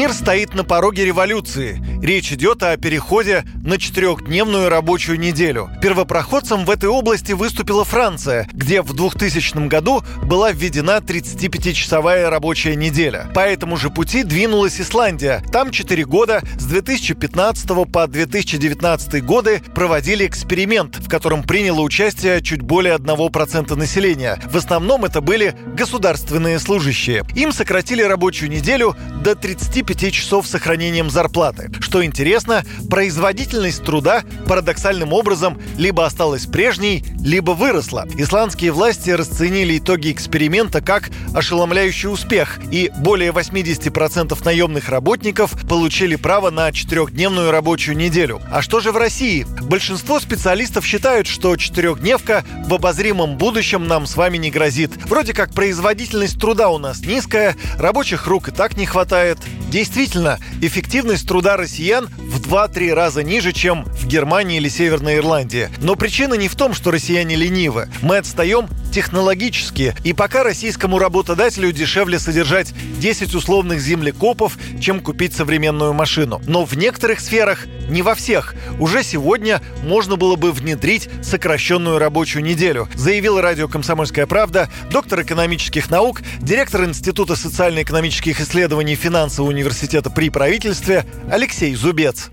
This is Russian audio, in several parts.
Мир стоит на пороге революции. Речь идет о переходе на четырехдневную рабочую неделю. Первопроходцем в этой области выступила Франция, где в 2000 году была введена 35-часовая рабочая неделя. По этому же пути двинулась Исландия. Там 4 года с 2015 по 2019 годы проводили эксперимент, в котором приняло участие чуть более 1% населения. В основном это были государственные служащие. Им сократили рабочую неделю до 35 часов с сохранением зарплаты. Что интересно, производительность труда парадоксальным образом либо осталась прежней, либо выросла. Исландские власти расценили итоги эксперимента как ошеломляющий успех, и более 80% наемных работников получили право на четырехдневную рабочую неделю. А что же в России? Большинство специалистов считают, что четырехдневка в обозримом будущем нам с вами не грозит. Вроде как производительность труда у нас низкая, рабочих рук и так не хватает. Действительно, эффективность труда россиян в 2-3 раза ниже, чем в Германии или Северной Ирландии. Но причина не в том, что россияне ленивы. Мы отстаем технологически. И пока российскому работодателю дешевле содержать 10 условных землекопов, чем купить современную машину. Но в некоторых сферах, не во всех, уже сегодня можно было бы внедрить сокращенную рабочую неделю, заявила радио «Комсомольская правда» доктор экономических наук, директор Института социально-экономических исследований финансового университета при правительстве Алексей Зубец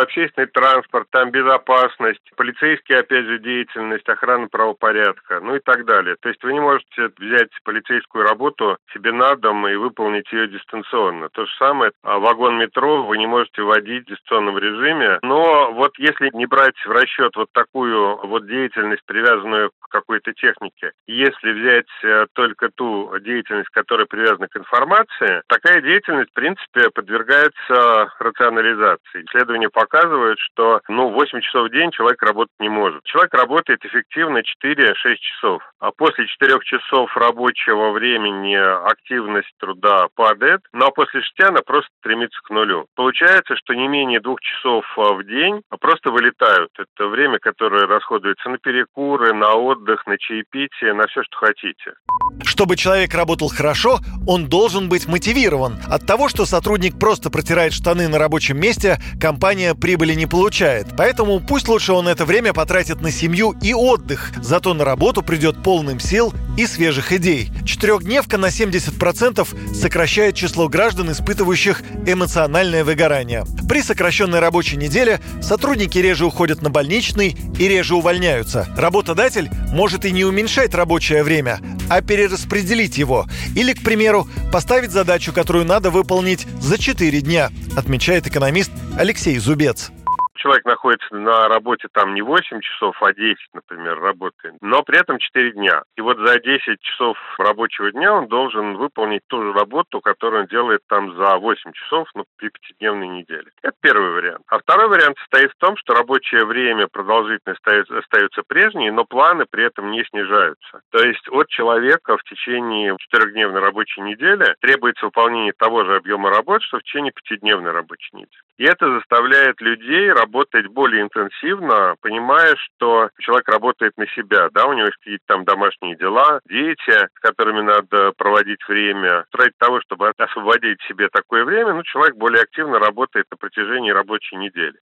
общественный транспорт, там безопасность, полицейские, опять же, деятельность, охрана правопорядка, ну и так далее. То есть вы не можете взять полицейскую работу себе на дом и выполнить ее дистанционно. То же самое, а вагон метро вы не можете водить в дистанционном режиме. Но вот если не брать в расчет вот такую вот деятельность, привязанную к какой-то технике, если взять э, только ту деятельность, которая привязана к информации, такая деятельность, в принципе, подвергается рационализации. Исследования показывают, что ну, 8 часов в день человек работать не может. Человек работает эффективно 4-6 часов. А после 4 часов рабочего времени активность труда падает, ну а после 6 она просто стремится к нулю. Получается, что не менее двух часов а, в день просто вылетают. Это время, которое расходуется на перекуры, на отдых, на чаепитие, на все, что хотите. Чтобы человек работал хорошо, он должен быть мотивирован. От того, что сотрудник просто протирает штаны на рабочем месте, компания прибыли не получает. Поэтому пусть лучше он это время потратит на семью и отдых. Зато на работу придет полным сил и свежих идей. Четырехдневка на 70% сокращает число граждан, испытывающих эмоциональное выгорание. При сокращенной рабочей неделе сотрудники реже уходят на больничный и реже увольняются. Работодатель может и не уменьшать рабочее время, а перераспределить его. Или, к примеру, поставить задачу, которую надо выполнить за 4 дня, отмечает экономист Алексей Зубец человек находится на работе там не 8 часов, а 10, например, работает, но при этом 4 дня. И вот за 10 часов рабочего дня он должен выполнить ту же работу, которую он делает там за 8 часов, ну, при пятидневной неделе. Это первый вариант. А второй вариант состоит в том, что рабочее время продолжительность остается прежней, но планы при этом не снижаются. То есть от человека в течение четырехдневной рабочей недели требуется выполнение того же объема работы, что в течение пятидневной рабочей недели. И это заставляет людей работать работать более интенсивно, понимая, что человек работает на себя, да, у него есть какие-то там домашние дела, дети, с которыми надо проводить время. Ради того, чтобы освободить себе такое время, ну, человек более активно работает на протяжении рабочей недели.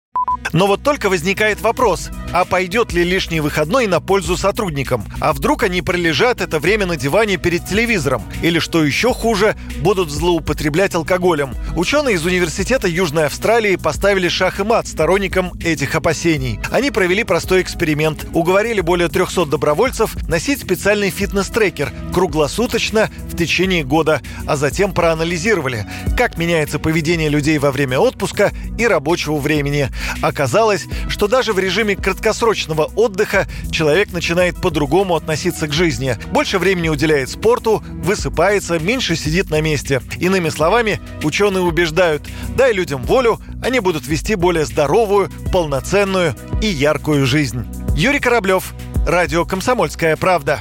Но вот только возникает вопрос, а пойдет ли лишний выходной на пользу сотрудникам? А вдруг они пролежат это время на диване перед телевизором? Или, что еще хуже, будут злоупотреблять алкоголем? Ученые из Университета Южной Австралии поставили шах и мат сторонникам этих опасений. Они провели простой эксперимент. Уговорили более 300 добровольцев носить специальный фитнес-трекер круглосуточно в течение года, а затем проанализировали, как меняется поведение людей во время отпуска и рабочего времени. Оказалось, что даже в режиме краткосрочного отдыха человек начинает по-другому относиться к жизни. Больше времени уделяет спорту, высыпается, меньше сидит на месте. Иными словами, ученые убеждают, дай людям волю, они будут вести более здоровую, полноценную и яркую жизнь. Юрий Кораблев, Радио «Комсомольская правда».